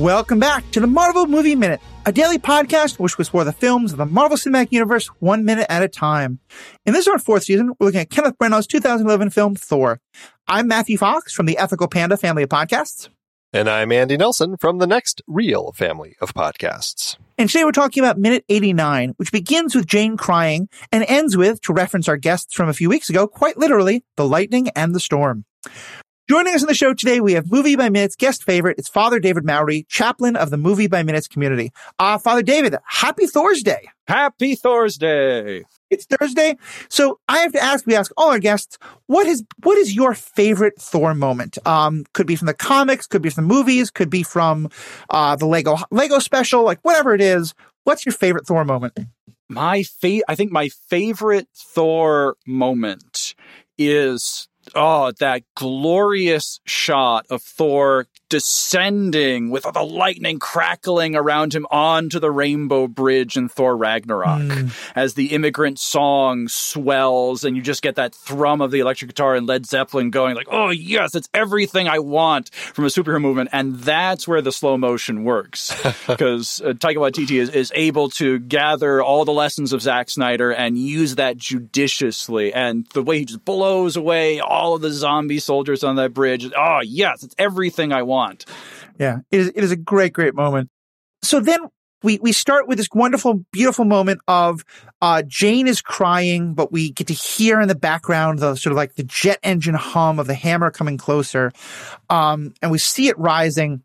Welcome back to the Marvel Movie Minute, a daily podcast which was for the films of the Marvel Cinematic Universe one minute at a time. In this our fourth season, we're looking at Kenneth Branagh's 2011 film Thor. I'm Matthew Fox from the Ethical Panda family of podcasts. And I'm Andy Nelson from the next real family of podcasts. And today we're talking about minute 89, which begins with Jane crying and ends with, to reference our guests from a few weeks ago, quite literally, the lightning and the storm. Joining us on the show today, we have Movies by Minute guest favorite. It's Father David Mowry, chaplain of the Movies by Minute community. Uh, Father David, happy Thursday. Happy Thursday. It's Thursday. So I have to ask, we ask all our guests, what is, what is your favorite Thor moment? Um, could be from the comics, could be from the movies, could be from, uh, the Lego, Lego special, like whatever it is. What's your favorite Thor moment? My fa- I think my favorite Thor moment is oh, that glorious shot of Thor descending with all the lightning crackling around him onto the rainbow bridge in Thor Ragnarok mm. as the immigrant song swells and you just get that thrum of the electric guitar and Led Zeppelin going like, oh yes, it's everything I want from a superhero movement. And that's where the slow motion works because uh, Taika Waititi is, is able to gather all the lessons of Zack Snyder and use that judiciously. And the way he just blows away all of the zombie soldiers on that bridge. Oh yes, it's everything I want want. Yeah, it is, it is a great, great moment. So then we, we start with this wonderful, beautiful moment of, uh, Jane is crying, but we get to hear in the background the sort of like the jet engine hum of the hammer coming closer. Um, and we see it rising.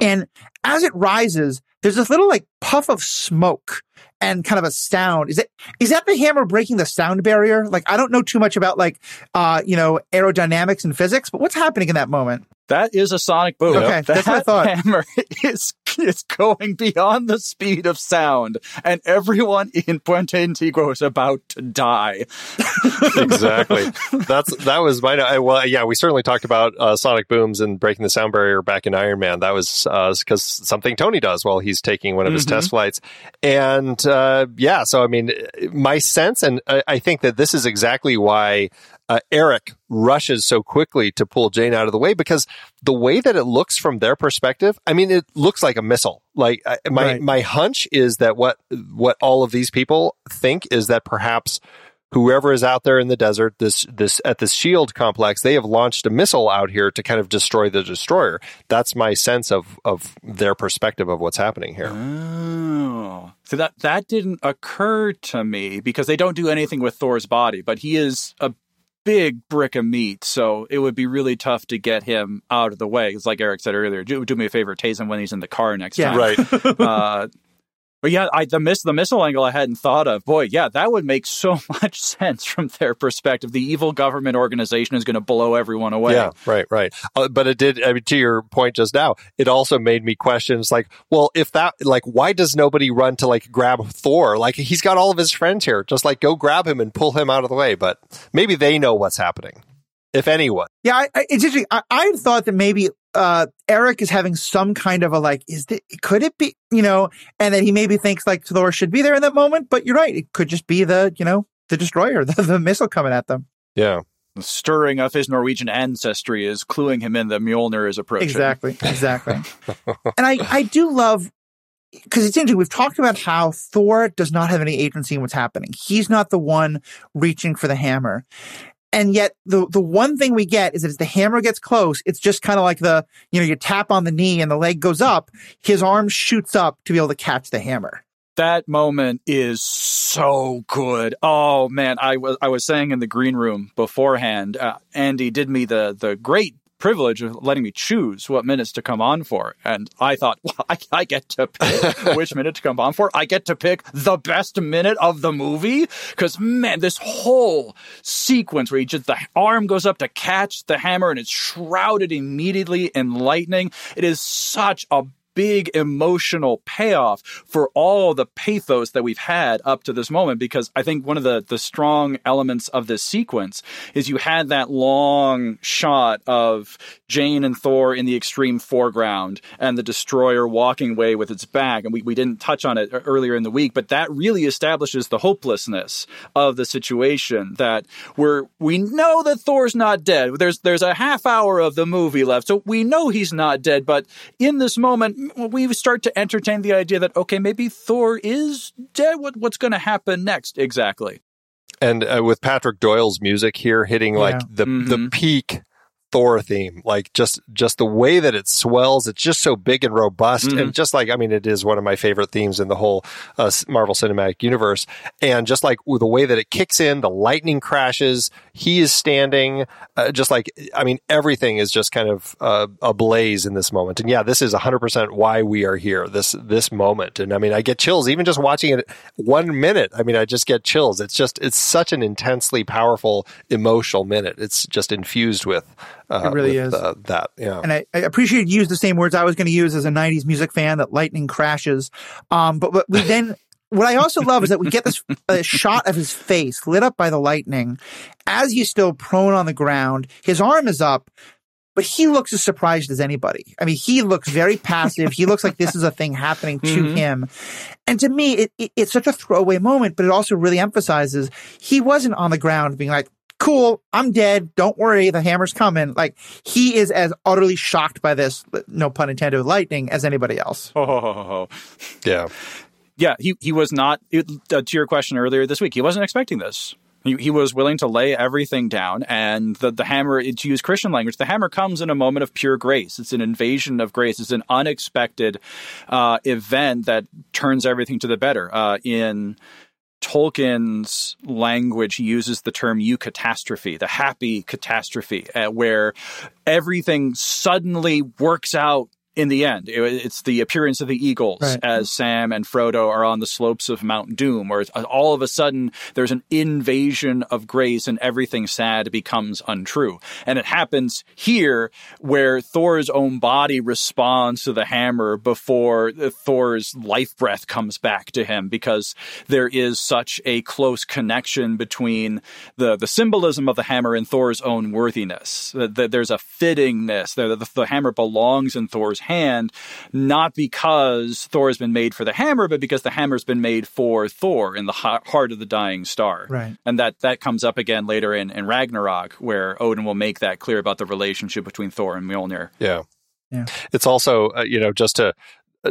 And as it rises, there's this little like puff of smoke and kind of a sound. Is it is that the hammer breaking the sound barrier? Like I don't know too much about like uh you know aerodynamics and physics, but what's happening in that moment? That is a sonic boom. Okay, that that's what I thought. hammer is is going beyond the speed of sound, and everyone in Puente Antiguo is about to die. exactly. That's that was my I, well. Yeah, we certainly talked about uh, sonic booms and breaking the sound barrier back in Iron Man. That was because uh, something Tony does while he's taking one of his mm-hmm. test flights, and uh, yeah. So I mean, my sense, and I, I think that this is exactly why uh, Erik rushes so quickly to pull Jane out of the way because the way that it looks from their perspective, I mean, it looks like a missile. Like my right. my hunch is that what what all of these people think is that perhaps whoever is out there in the desert, this this at this shield complex, they have launched a missile out here to kind of destroy the destroyer. That's my sense of of their perspective of what's happening here. Oh. So that that didn't occur to me because they don't do anything with Thor's body, but he is a big brick of meat, so it would be really tough to get him out of the way. It's like Erik said earlier. Do, do me a favor, tase him when he's in the car next yeah. time. Right. uh, but yeah, I, the miss the missile angle I hadn't thought of. Boy, yeah, that would make so much sense from their perspective. The evil government organization is going to blow everyone away. Yeah, right, right. Uh, but it did. I mean, to your point just now, it also made me question. It's like, well, if that, like, why does nobody run to like grab Thor? Like, he's got all of his friends here. Just like go grab him and pull him out of the way. But maybe they know what's happening if anyone. Yeah, I, I, it's interesting. I, I thought that maybe uh, Erik is having some kind of a like, is it, could it be, you know, and then he maybe thinks like Thor should be there in that moment, but you're right. It could just be the, you know, the destroyer, the, the missile coming at them. Yeah. The stirring of his Norwegian ancestry is cluing him in that Mjolnir is approaching. Exactly. Exactly. and I, I do love because it's interesting. We've talked about how Thor does not have any agency in what's happening. He's not the one reaching for the hammer. And yet the, the one thing we get is that as the hammer gets close, it's just kind of like the, you know, you tap on the knee and the leg goes up. His arm shoots up to be able to catch the hammer. That moment is so good. Oh man, I was I was saying in the green room beforehand. Uh, Andy did me the the great privilege of letting me choose what minutes to come on for. And I thought, well, I, I get to pick which minute to come on for. I get to pick the best minute of the movie. Cause man, this whole sequence where he just, the arm goes up to catch the hammer and it's shrouded immediately in lightning. It is such a big emotional payoff for all the pathos that we've had up to this moment. Because I think one of the, the strong elements of this sequence is you had that long shot of Jane and Thor in the extreme foreground and the destroyer walking away with its back. And we, we didn't touch on it uh, earlier in the week, but that really establishes the hopelessness of the situation that we're, we know that Thor's not dead. There's, there's a half hour of the movie left. So we know he's not dead. But in this moment, we start to entertain the idea that, okay, maybe Thor is dead. What, what's going to happen next? Exactly and uh, with Patrick Doyle's music here hitting like yeah. the mm-hmm. the peak Thor theme. Like just just the way that it swells, it's just so big and robust, mm-hmm. and just like I mean, it is one of my favorite themes in the whole uh, Marvel Cinematic Universe. And just like the way that it kicks in, the lightning crashes, he is standing, uh, just like I mean, everything is just kind of uh, ablaze in this moment. And yeah, this is 100 percent why we are here. This this moment, and I mean, I get chills even just watching it one minute. I mean, I just get chills. It's just it's such an intensely powerful emotional minute. It's just infused with uh, it really with, is uh, that. Yeah, and I, I, appreciate you use the same words I was going to use as a '90s music fan. That lightning crashes, um, but, but we then. what I also love is that we get this uh, shot of his face lit up by the lightning as he's still prone on the ground. His arm is up, but he looks as surprised as anybody. I mean, he looks very passive. he looks like this is a thing happening to mm-hmm. him. And to me, it, it, it's such a throwaway moment, but it also really emphasizes he wasn't on the ground being like, cool, I'm dead. Don't worry, the hammer's coming. Like he is as utterly shocked by this, no pun intended, lightning as anybody else. Oh, yeah, yeah. He he was not. It, uh, to your question earlier this week, he wasn't expecting this. He, he was willing to lay everything down, and the the hammer. To use Christian language, the hammer comes in a moment of pure grace. It's an invasion of grace. It's an unexpected uh, event that turns everything to the better. Uh, in Tolkien's language uses the term eucatastrophe, the happy catastrophe, uh, where everything suddenly works out in the end, it's the appearance of the eagles right. as Sam and Frodo are on the slopes of Mount Doom, where uh, all of a sudden there's an invasion of grace and everything sad becomes untrue. And it happens here where Thor's own body responds to the hammer before Thor's life breath comes back to him because there is such a close connection between the, the symbolism of the hammer and Thor's own worthiness. That there's a fittingness. The, the, the hammer belongs in Thor's hand, not because Thor has been made for the hammer, but because the hammer's been made for Thor in the heart of the dying star. Right. And that, that comes up again later in, in Ragnarok, where Odin will make that clear about the relationship between Thor and Mjolnir. Yeah. Yeah. It's also, uh, you know, just to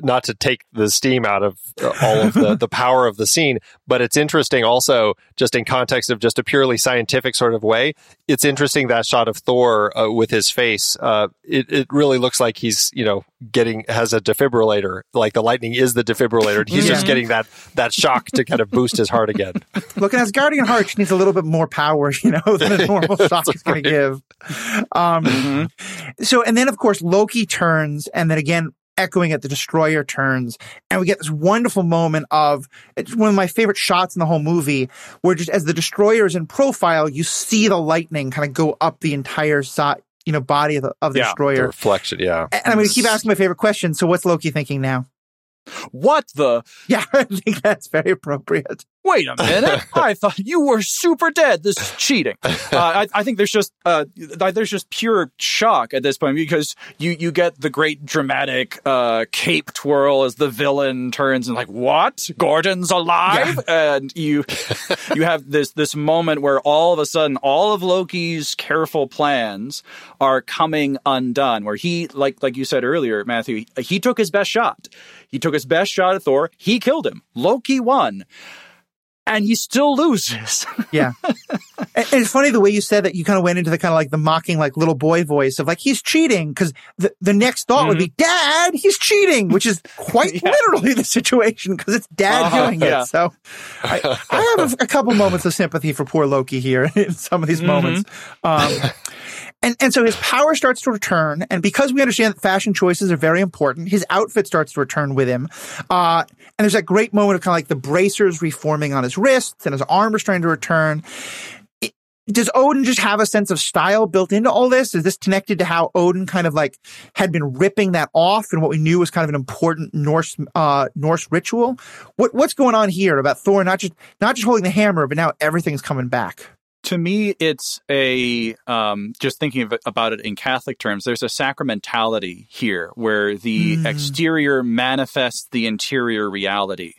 not to take the steam out of all of the, the power of the scene, but it's interesting also just in context of just a purely scientific sort of way. It's interesting that shot of Thor uh, with his face. Uh, it, it really looks like he's, you know, getting, has a defibrillator. Like the lightning is the defibrillator. He's yeah. just getting that, that shock to kind of boost his heart again. Look, and Asgardian Heart needs a little bit more power, you know, than a normal shock is going to give. Um, mm-hmm. so, and then of course Loki turns and then again, echoing at the destroyer turns. And we get this wonderful moment of it's one of my favorite shots in the whole movie where just as the destroyer is in profile you see the lightning kind of go up the entire side you know body of the, of the yeah, destroyer. the reflection yeah. And i'm going to keep asking my favorite question so what's loki thinking now? What the? Yeah i think that's very appropriate wait a minute. I thought you were super dead. This is cheating. Uh, I, I, think there's just uh, there's just pure shock at this point because you you get the great dramatic uh, cape twirl as the villain turns and like what? Gordon's alive? Yeah. and you you have this this moment where all of a sudden all of loki's careful plans are coming undone where he like like you said earlier matthew he, he took his best shot. He took his best shot at thor. He killed him. Loki won and he still loses. yeah. And it's funny the way you said that you kind of went into the kind of like the mocking, like little boy voice of like, he's cheating. Cause the, the next thought mm-hmm. would be, dad, he's cheating, which is quite yeah. literally the situation because it's dad uh-huh, doing yeah. it. So I, I have a, a, couple moments of sympathy for poor Loki here in some of these mm-hmm. moments. Um, and, and so his power starts to return. And because we understand that fashion choices are very important, his outfit starts to return with him. Uh, and there's that great moment of kind of like the bracers reforming on his wrists and his armor starting to return. Does Odin just have a sense of style built into all this? Is this connected to how Odin kind of like had been ripping that off and what we knew was kind of an important Norse uh, Norse ritual? What what's going on here about Thor not just not just holding the hammer, but now everything's coming back? To me, it's a um, just thinking of, about it in Catholic terms. There's a sacramentality here where the mm. exterior manifests the interior reality.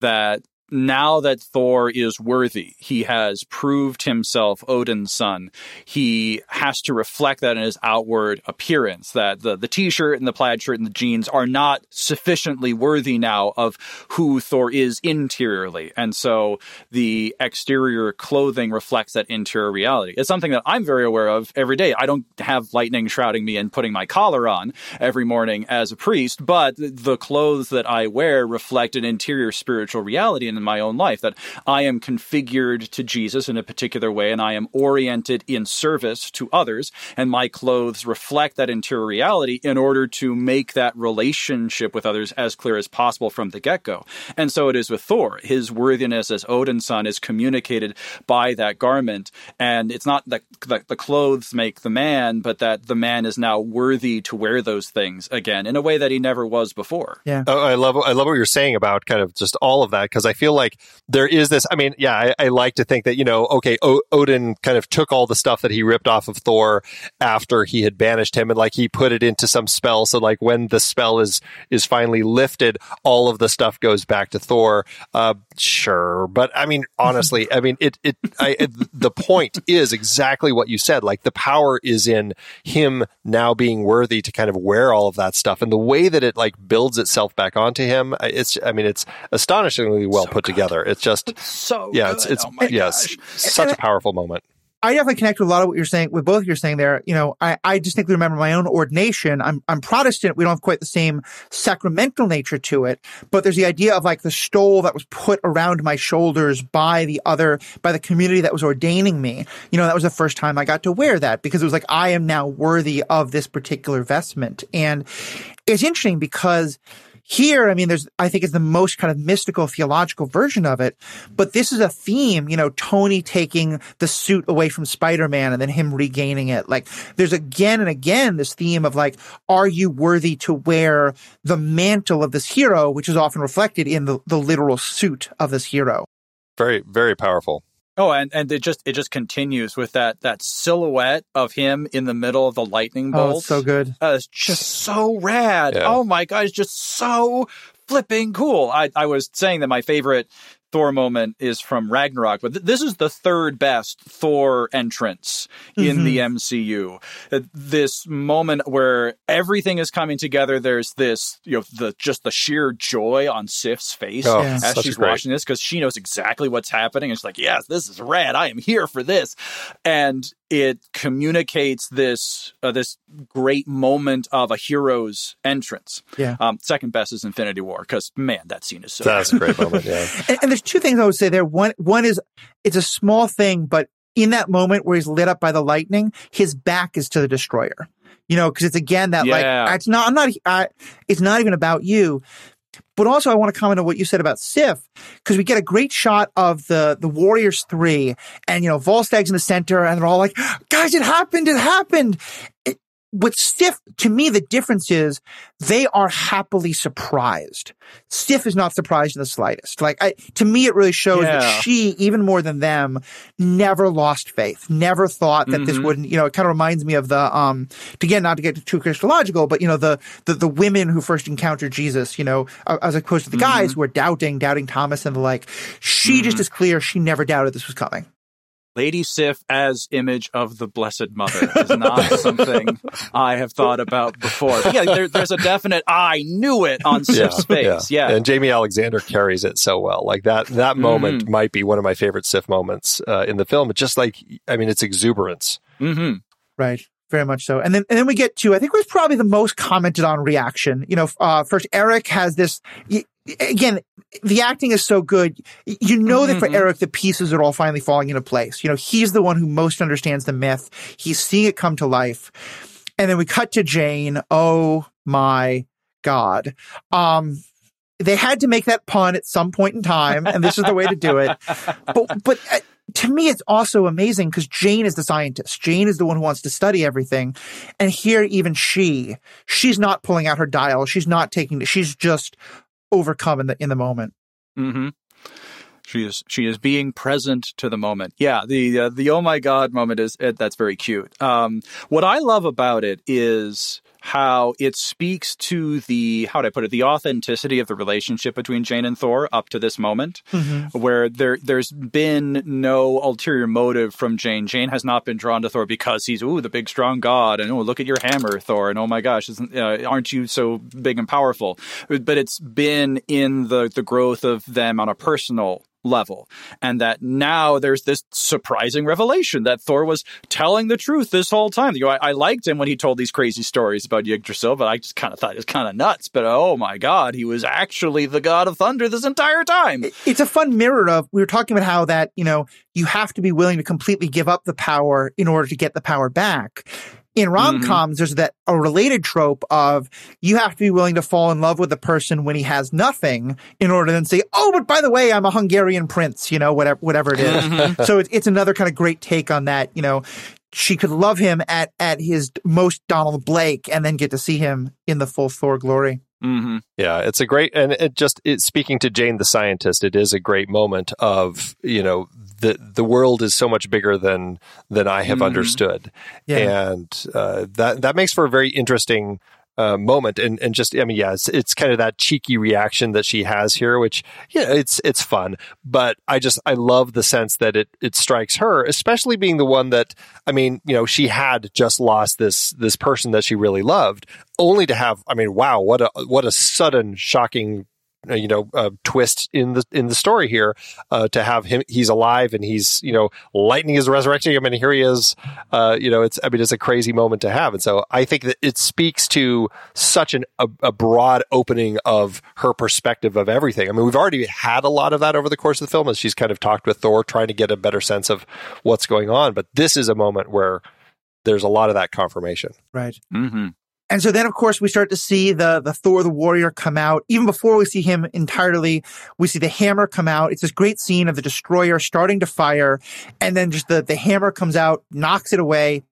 That now that Thor is worthy, he has proved himself Odin's son. He has to reflect that in his outward appearance, that the, the t-shirt and the plaid shirt and the jeans are not sufficiently worthy now of who Thor is interiorly. And so the exterior clothing reflects that interior reality. It's something that I'm very aware of every day. I don't have lightning shrouding me and putting my collar on every morning as a priest, but the clothes that I wear reflect an interior spiritual reality in my own life that I am configured to Jesus in a particular way and I am oriented in service to others and my clothes reflect that interior reality in order to make that relationship with others as clear as possible from the get-go. And so it is with Thor. His worthiness as Odin's son is communicated by that garment and it's not that the, the clothes make the man but that the man is now worthy to wear those things again in a way that he never was before. Yeah. Oh, I love I love what you're saying about kind of just all of that because I feel feel like there is this. I mean, yeah, I, I like to think that you know, okay, o- Odin kind of took all the stuff that he ripped off of Thor after he had banished him, and like he put it into some spell. So like when the spell is is finally lifted, all of the stuff goes back to Thor. Uh, sure, but I mean, honestly, I mean, it it, I, it the point is exactly what you said. Like the power is in him now being worthy to kind of wear all of that stuff, and the way that it like builds itself back onto him. It's I mean, it's astonishingly well so put together. It's just it's so yeah, good. it's oh it's oh yes, such a powerful moment. I definitely connect with a lot of what you're saying with both you're saying there. You know, I, I distinctly remember my own ordination. I'm, I'm Protestant. We don't have quite the same sacramental nature to it, but there's the idea of like the stole that was put around my shoulders by the other, by the community that was ordaining me. You know, that was the first time I got to wear that because it was like, I am now worthy of this particular vestment. And it's interesting because here, I mean, there's, I think it's the most kind of mystical theological version of it, but this is a theme, you know, Tony taking the suit away from Spider-Man and then him regaining it. Like there's again and again this theme of like, are you worthy to wear the mantle of this hero, which is often reflected in the, the literal suit of this hero. Very, very powerful. Oh, and, and it just it just continues with that that silhouette of him in the middle of the lightning bolt. Oh, so good. Uh, it's just so rad. Yeah. Oh my god, it's just so flipping cool. I, I was saying that my favorite Thor moment is from Ragnarok, but th- this is the third best Thor entrance in mm-hmm. the MCU. Uh, this moment where everything is coming together. There's this, you know, the just the sheer joy on Sif's face oh, yeah. as she's watching this because she knows exactly what's happening. And she's like, "Yes, this is rad. I am here for this." And it communicates this uh, this great moment of a hero's entrance. Yeah. Um, second best is Infinity War because man, that scene is so. That's good. a great moment. Yeah. and, and, there's two things I would say there. One one is it's a small thing, but in that moment where he's lit up by the lightning, his back is to the destroyer. You know, because it's again that yeah. like it's not. I'm not. I, it's not even about you. But also, I want to comment on what you said about Sif, because we get a great shot of the the Warriors three, and you know Volstagg's in the center, and they're all like, "Guys, it happened! It happened!" It, with Sif, to me, the difference is they are happily surprised. Sif is not surprised in the slightest. Like, I, to me, it really shows yeah. that she, even more than them, never lost faith, never thought that mm-hmm. this wouldn't, you know, it kind of reminds me of the, um, to again, not to get too Christological, but, you know, the, the, the women who first encountered Jesus, you know, as opposed to the mm-hmm. guys who were doubting, doubting Thomas and the like. She mm-hmm. just is clear. She never doubted this was coming. Lady Sif as image of the Blessed Mother is not something I have thought about before. But yeah, there, there's a definite "I knew it" on Sif's yeah, face. Yeah. yeah. and Jaimie Alexander carries it so well. Like that that moment mm-hmm. might be one of my favorite Sif moments uh, in the film. Just like I mean, it's exuberance. Mm-hmm. Right very much so. And then, and then we get to, I think was probably the most commented on reaction. You know, uh, first Erik has this, again, the acting is so good. You know that for mm-hmm. Erik, the pieces are all finally falling into place. You know, he's the one who most understands the myth. He's seeing it come to life. And then we cut to Jane. Oh my God. Um, they had to make that pun at some point in time, and this is the way to do it. But, but uh, to me, it's also amazing because Jane is the scientist. Jane is the one who wants to study everything. And here, even she, she's not pulling out her dial. She's not taking. She's just overcome in the, in the moment. Mm-hmm. She is she is being present to the moment. Yeah, the uh, the oh my god moment is that's very cute. Um, what I love about it is how it speaks to the how do I put it the authenticity of the relationship between Jane and Thor up to this moment, mm-hmm. where there there's been no ulterior motive from Jane. Jane has not been drawn to Thor because he's ooh the big strong god and oh look at your hammer Thor and oh my gosh uh, aren't you so big and powerful? But it's been in the the growth of them on a personal level. And that now there's this surprising revelation that Thor was telling the truth this whole time. You know, I, I liked him when he told these crazy stories about Yggdrasil, but I just kind of thought it was kind of nuts. But oh my God, he was actually the god of thunder this entire time. It's a fun mirror of, we were talking about how that, you know, you have to be willing to completely give up the power in order to get the power back in rom coms, mm-hmm. there's that a related trope of you have to be willing to fall in love with a person when he has nothing in order to then say, oh, but by the way, I'm a Hungarian prince, you know, whatever, whatever it is. Mm-hmm. so it's, it's another kind of great take on that, you know, she could love him at, at his most Donald Blake and then get to see him in the full Thor glory. Mm-hmm. Yeah, it's a great, and it just, it, speaking to Jane the scientist, it is a great moment of, you know, the the world is so much bigger than than I have mm-hmm. understood, yeah. and uh, that that makes for a very interesting uh, moment. And and just I mean yeah it's, it's kind of that cheeky reaction that she has here which yeah it's it's fun. But I just I love the sense that it it strikes her especially being the one that I mean you know she had just lost this this person that she really loved only to have I mean wow what a what a sudden shocking you know uh, twist in the in the story here uh, to have him he's alive and he's you know lightning is resurrecting him and here he is uh, you know it's I mean it's a crazy moment to have. And so I think that it speaks to such an a, a, broad opening of her perspective of everything. I mean we've already had a lot of that over the course of the film as she's kind of talked with Thor trying to get a better sense of what's going on. But this is a moment where there's a lot of that confirmation. Right. Mm-hmm. And so then, of course, we start to see the, the Thor the warrior come out. Even before we see him entirely, we see the hammer come out. It's this great scene of the destroyer starting to fire. And then just the, the hammer comes out, knocks it away.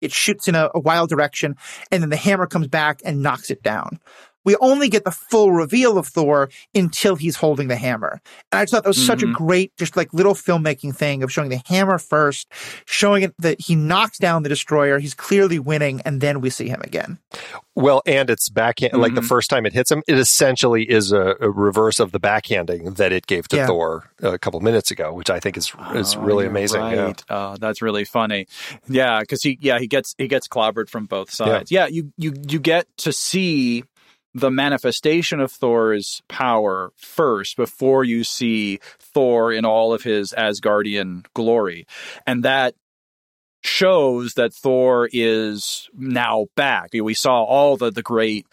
It shoots in a, a wild direction. And then the hammer comes back and knocks it down we only get the full reveal of Thor until he's holding the hammer. And I just thought that was mm-hmm. such a mm-hmm. great, just like little filmmaking thing of showing the hammer first, showing it that he knocks down the destroyer. He's clearly winning. And then we see him again. Well, and it's backhand, mm-hmm. like the mm-hmm. first time it hits him, it essentially is a, a reverse of the backhanding that it gave to yeah. Thor a couple minutes ago, which I think is is oh, really amazing. Right. Yeah. Oh, that's really funny. Yeah, because he yeah he gets he gets clobbered from both sides. Yeah. yeah, you you you get to see the manifestation of Thor's power first before you see Thor in all of his Asgardian glory. And that shows that Thor is now back. We saw all the, the great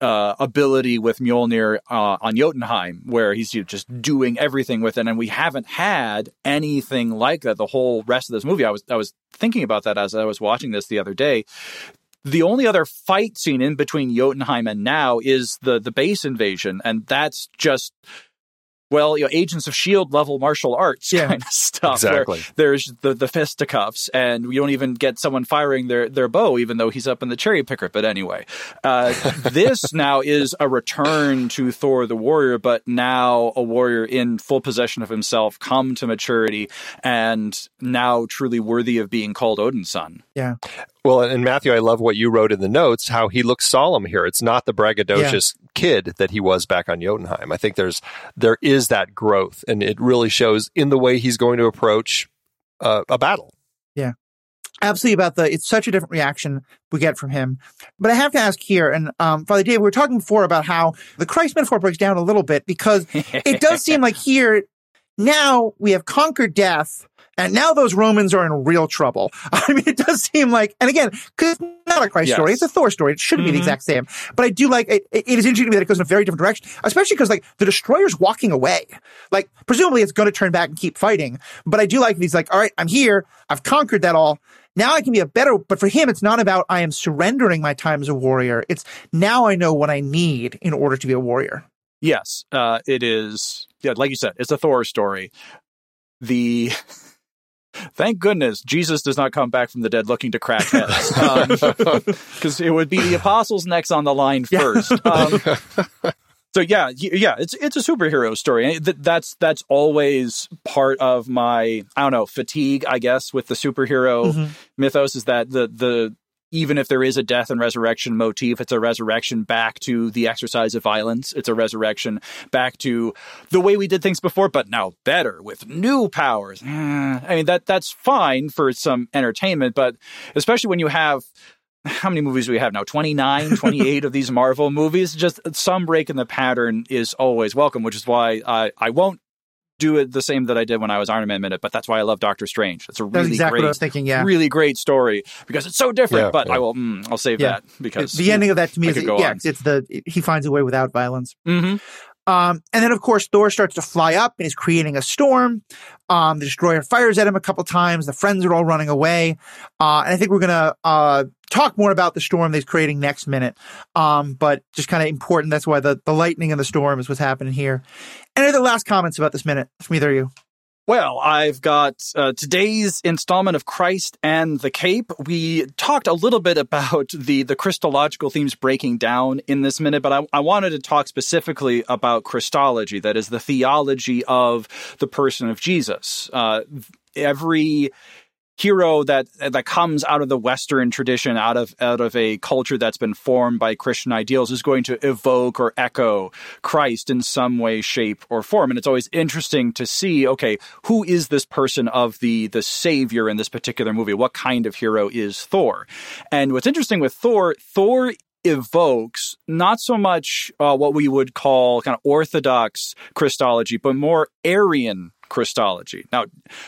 uh, ability with Mjolnir uh, on Jotunheim, where he's just doing everything with it, and we haven't had anything like that the whole rest of this movie. I was I was thinking about that as I was watching this the other day. The only other fight scene in between Jotunheim and now is the the base invasion, and that's just well, you know, agents of shield level martial arts yeah, kind of stuff. Exactly. There's the the fisticuffs, and you don't even get someone firing their their bow, even though he's up in the cherry picker. But anyway, uh, this now is a return to Thor the warrior, but now a warrior in full possession of himself, come to maturity, and now truly worthy of being called Odin's son. Yeah. Well, and Matthew, I love what you wrote in the notes, how he looks solemn here. It's not the braggadocious yeah. Kid that he was back on Jotunheim. I think there's there is that growth, and it really shows in the way he's going to approach uh, a battle. Yeah, absolutely. About the it's such a different reaction we get from him. But I have to ask here, and um, Father Dave, we were talking before about how the Christ metaphor breaks down a little bit because it does seem like here now we have conquered death and now those Romans are in real trouble. I mean, it does seem like, and again, because it's not a Christ yes. story, it's a Thor story. It shouldn't mm-hmm. be the mm-hmm. exact same. But I do like, it, it is interesting to me that it goes in a very different direction, especially because like the destroyer's walking away. Like, presumably it's going to turn back and keep fighting. But I do like he's like, all right, I'm here. I've conquered that all. Now I can be a better, but for him, it's not about I am surrendering my time as a warrior. It's now I know what I need in order to be a warrior. Yes, uh, it is. Yeah, like you said, it's a Thor story. The Thank goodness Jesus does not come back from the dead looking to crack heads, because um, it would be the apostles next on the line first. Um, so yeah, yeah, it's it's a superhero story. That's that's always part of my I don't know fatigue, I guess, with the superhero mm-hmm. mythos is that the the even if there is a death and resurrection motif, it's a resurrection back to the exercise of violence. It's a resurrection back to the way we did things before, but now better with new powers. I mean, that that's fine for some entertainment, but especially when you have how many movies do we have now 29 28 of these marvel movies just some break in the pattern is always welcome which is why i i won't do it the same that I did when I was Iron Man Minute, but that's why I love Doctor Strange. It's a really exactly great, thinking, yeah. really great story because it's so different. Yeah, but yeah. I will, mm, I'll save yeah. that because the ending of that to me is yeah, on. it's the he finds a way without violence. Mm-hmm. Um, and then, of course, Thor starts to fly up and he's creating a storm. Um, the destroyer fires at him a couple times. The friends are all running away. Uh, and I think we're going to, uh, talk more about the storm that he's creating next minute. Um, but just kind of important. That's why the, the lightning and the storm is what's happening here. Any other last comments about this minute from either of you? Well, I've got uh, today's installment of Christ and the Cape. We talked a little bit about the the Christological themes breaking down in this minute, but I, I wanted to talk specifically about Christology, that is the theology of the person of Jesus. Uh, every hero that that comes out of the western tradition out of out of a culture that's been formed by christian ideals is going to evoke or echo christ in some way shape or form. And it's always interesting to see okay who is this person of the the savior in this particular movie? What kind of hero is thor? And what's interesting with thor thor evokes not so much uh, what we would call kind of orthodox Christology, but more Arian Christology. Now,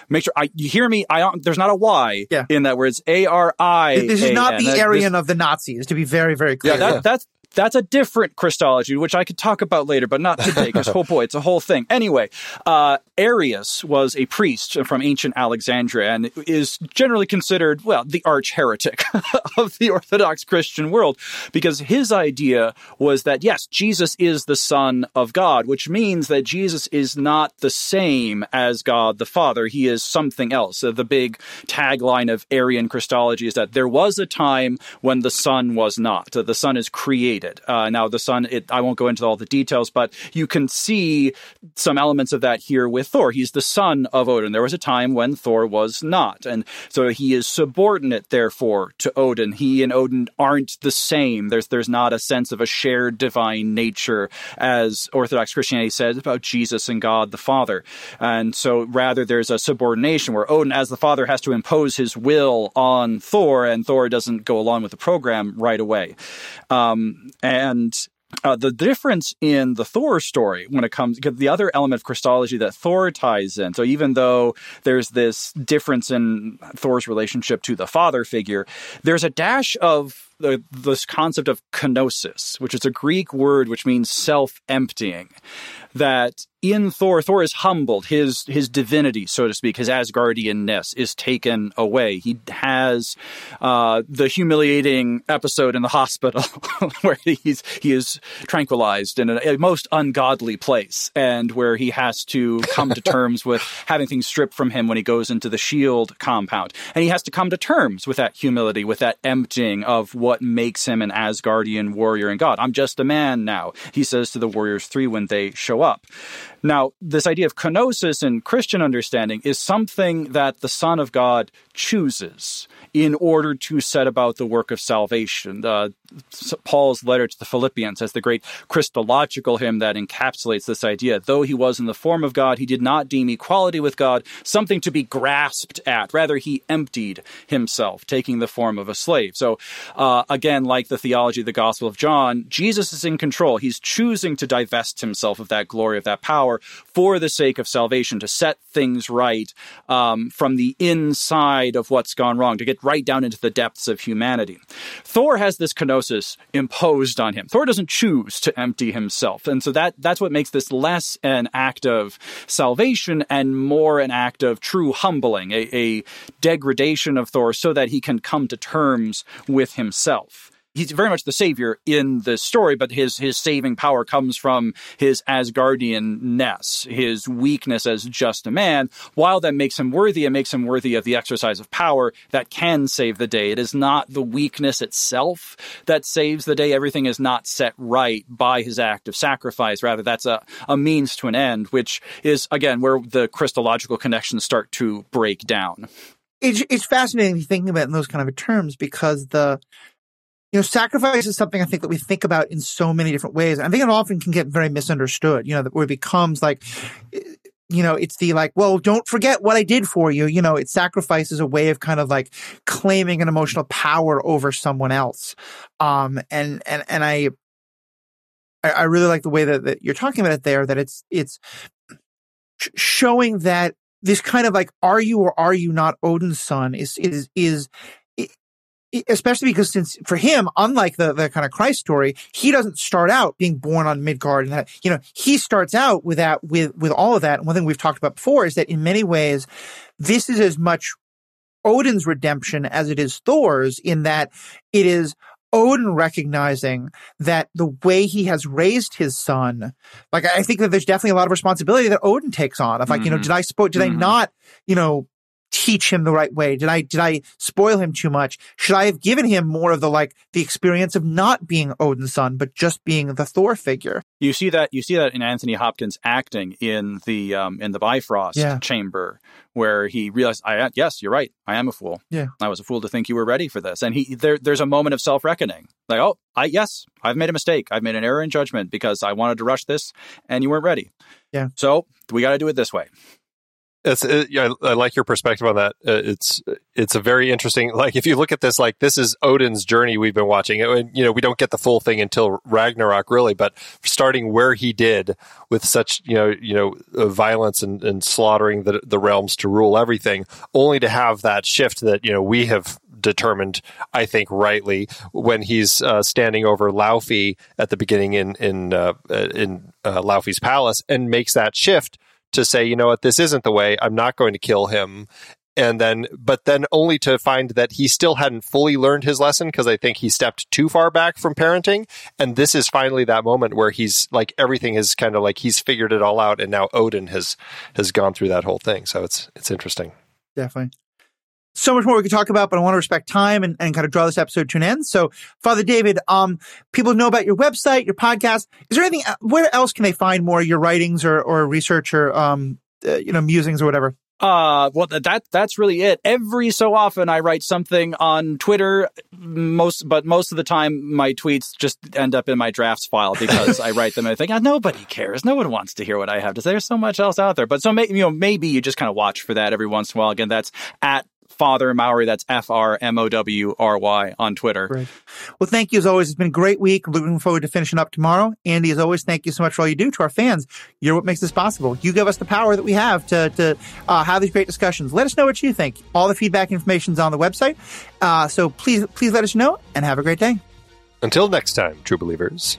make sure I, you hear me. I don't, there's not a Y yeah. in that word. It's A R I. This is not the Aryan of the Nazis, to be very, very clear. Yeah, that, that's that's a different Christology, which I could talk about later, but not today, because oh boy, it's a whole thing. Anyway, uh, Arius was a priest from ancient Alexandria and is generally considered, well, the arch heretic of the Orthodox Christian world, because his idea was that, yes, Jesus is the Son of God, which means that Jesus is not the same as God the Father. He is something else. So the big tagline of Arian Christology is that there was a time when the Son was not. The Son is created uh, now, the Son, it, I won't go into all the details, but you can see some elements of that here with Thor. He's the son of Odin. There was a time when Thor was not. And so he is subordinate, therefore, to Odin. He and Odin aren't the same. There's, there's not a sense of a shared divine nature, as Orthodox Christianity says about Jesus and God the Father. And so rather, there's a subordination where Odin, as the Father, has to impose his will on Thor, and Thor doesn't go along with the program right away. Um, and uh, the difference in the Thor story when it comes, because the other element of Christology that Thor ties in. So even though there's this difference in Thor's relationship to the father figure, there's a dash of the, this concept of kenosis, which is a Greek word which means self emptying. That in Thor, Thor is humbled. His his divinity, so to speak, his Asgardianness is taken away. He has uh, the humiliating episode in the hospital where he's he is tranquilized in a, a, most ungodly place, and where he has to come to terms with having things stripped from him when he goes into the Shield compound, and he has to come to terms with that humility, with that emptying of what makes him an Asgardian warrior and god. I'm just a man now, he says to the Warriors Three when they show up. Now, this idea of kenosis in Christian understanding is something that the Son of God chooses in order to set about the work of salvation. Uh, Paul's letter to the Philippians has the great Christological hymn that encapsulates this idea. Though he was in the form of God, he did not deem equality with God something to be grasped at. Rather, he emptied himself, taking the form of a slave. So, uh, again, like the theology of the Gospel of John, Jesus is in control. He's choosing to divest himself of that glory, of that power, for the sake of salvation, to set things right um, from the inside of what's gone wrong, to get right down into the depths of humanity. Thor has this kenosis imposed on him. Thor doesn't choose to empty himself. And so that that's what makes this less an act of salvation and more an act of true humbling, a, a degradation of Thor so that he can come to terms with himself. He's very much the savior in the story, but his his saving power comes from his Asgardian-ness, his weakness as just a man. While that makes him worthy, it makes him worthy of the exercise of power that can save the day. It is not the weakness itself that saves the day. Everything is not set right by his act of sacrifice. Rather, that's a, a means to an end, which is again where the Christological connections start to break down. It's, it's fascinating thinking about in those kind of terms because the you know, sacrifice is something I think that we think about in so many different ways. I think it often can get very misunderstood, you know, where it becomes like, you know, it's the like, well, don't forget what I did for you. You know, it sacrifices a way of kind of like claiming an emotional power over someone else. Um, and, and, and I, I really like the way that, that you're talking about it there, that it's, it's showing that this kind of like, are you or are you not Odin's son is, is, is, especially because since for him, unlike the, the kind of Christ story, he doesn't start out being born on Midgard and that, you know, he starts out with that, with, with all of that. And one thing we've talked about before is that in many ways, this is as much Odin's redemption as it is Thor's in that it is Odin recognizing that the way he has raised his son, like I think that there's definitely a lot of responsibility that Odin takes on of like, mm-hmm. you know, mm-hmm. did I suppose, did mm-hmm. I not, you know, teach him the right way? Did I, did I spoil him too much? Should I have given him more of the, like, the experience of not being Odin's son, but just being the Thor figure? You see that, you see that in Anthony Hopkins acting in the, um, in the Bifrost yeah. chamber where he realized, I, yes, you're right. I am a fool. Yeah. I was a fool to think you were ready for this. And he, there, there's a moment of self reckoning. Like, oh, I, yes, I've made a mistake. I've made an error in judgment because I wanted to rush this and you weren't ready. Yeah. So we got to do it this way. It's it, yeah, I like your perspective on that. Uh, it's it's a very interesting. Like if you look at this, like this is Odin's journey we've been watching. And, you know, we don't get the full thing until Ragnarok, really. But starting where he did with such you know you know uh, violence and, and slaughtering the the realms to rule everything, only to have that shift that you know we have determined, I think, rightly when he's uh, standing over Laufey at the beginning in in uh, in uh, Laufey's palace and makes that shift to say, you know what, this isn't the way. I'm not going to kill him. And then, but then only to find that he still hadn't fully learned his lesson because I think he stepped too far back from parenting. And this is finally that moment where he's like everything is kind of like he's figured it all out, and now Odin has has gone through that whole thing. So it's it's interesting. Definitely so much more we could talk about, but I want to respect time and, and kind of draw this episode to an end. So, Father David, um, people know about your website, your podcast. Is there anything, uh, where else can they find more your writings or, or research or, um, uh, you know, musings or whatever? Uh, well, that that's really it. Every so often, I write something on Twitter. Most, but most of the time, my tweets just end up in my drafts file because I write them and I think, oh, nobody cares. No one wants to hear what I have to say. There's so much else out there. But so, may, you know, maybe you just kind of watch for that every once in a while. Again, that's at Father Mowry. That's F R M O W R Y on Twitter. Great. Well, thank you as always. It's been a great week. Looking forward to finishing up tomorrow. Andy, as always, thank you so much for all you do to our fans. You're what makes this possible. You give us the power that we have to, to uh, have these great discussions. Let us know what you think. All the feedback information is on the website. Uh, so please, please let us know and have a great day. Until next time, true believers.